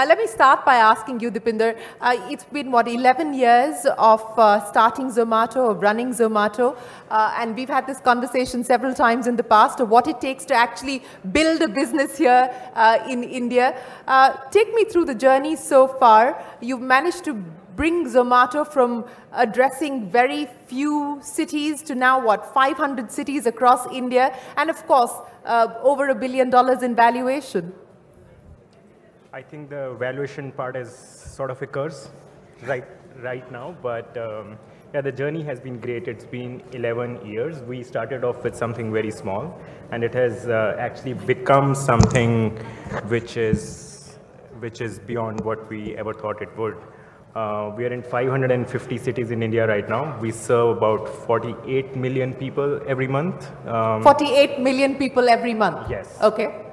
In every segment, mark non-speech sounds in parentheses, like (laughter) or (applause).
Uh, let me start by asking you, Deepinder. Uh, it's been, what, 11 years of uh, starting Zomato, of running Zomato, uh, and we've had this conversation several times in the past of what it takes to actually build a business here uh, in India. Uh, take me through the journey so far. You've managed to bring Zomato from addressing very few cities to now, what, 500 cities across India, and of course, over a billion dollars in valuation. I think the valuation part is sort of a curse right, right now, but um, yeah, the journey has been great. It's been 11 years. We started off with something very small, and it has uh, actually become something which is, which is beyond what we ever thought it would. Uh, we are in 550 cities in India right now. We serve about 48 million people every month. Um, 48 million people every month? Yes. Okay.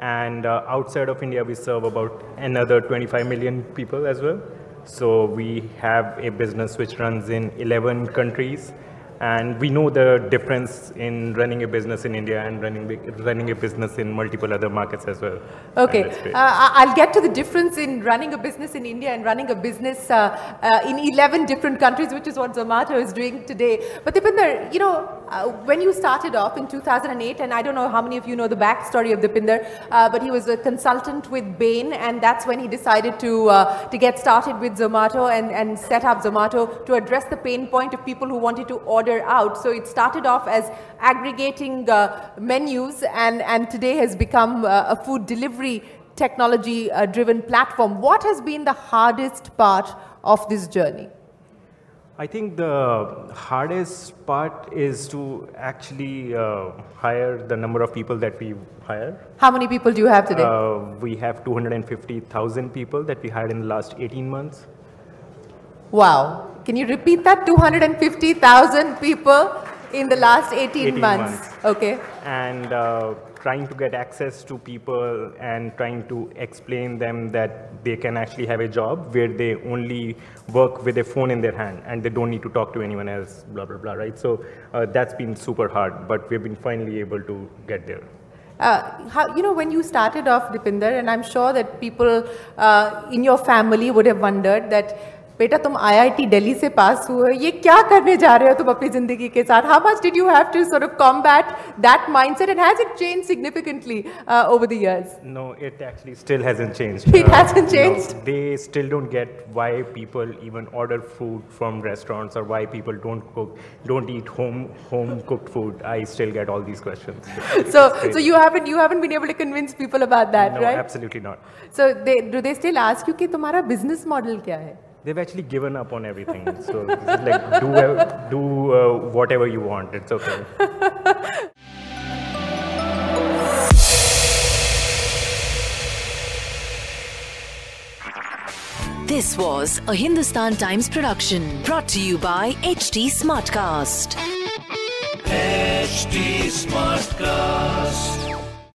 And uh, outside of India, we serve about another 25 million people as well. So we have a business which runs in 11 countries and we know the difference in running a business in India and running running a business in multiple other markets as well. Okay, uh, I'll get to the difference in running a business in India and running a business uh, uh, in 11 different countries, which is what Zomato is doing today. But Deepinder, you know, uh, when you started off in 2008, and I don't know how many of you know the backstory of Deepinder, uh, but he was a consultant with Bain, and that's when he decided to uh, to get started with Zomato and, and set up Zomato to address the pain point of people who wanted to order out. So it started off as aggregating uh, menus and, and today has become uh, a food delivery technology uh, driven platform. What has been the hardest part of this journey? I think the hardest part is to actually uh, hire the number of people that we hire. How many people do you have today? Uh, we have 250,000 people that we hired in the last 18 months. Wow. Can you repeat that? 250,000 people in the last 18, 18 months. months. Okay. And uh, trying to get access to people and trying to explain them that they can actually have a job where they only work with a phone in their hand and they don't need to talk to anyone else, blah, blah, blah, right? So uh, that's been super hard, but we've been finally able to get there. Uh, how, you know, when you started off, Deepinder, and I'm sure that people uh, in your family would have wondered that बेटा तुम IIT Delhi से पास हुए ये क्या करने जा रहे हो तुम अपनी ज़िंदगी के साथ? How much did you have to sort of combat that mindset and has it changed significantly over the years no it actually still hasn't changed it hasn't changed they still don't get why people even order food from restaurants और why people don't cook don't eat home home cooked food I still get all these questions so so you haven't you haven't been able to convince people about that no, right? absolutely not. So they do they still ask you कि तुम्हारा business model क्या है? They've actually given up on everything. (laughs) so like do uh, do uh, whatever you want. It's okay. This was a Hindustan Times production brought to you by HT Smartcast. HT Smartcast.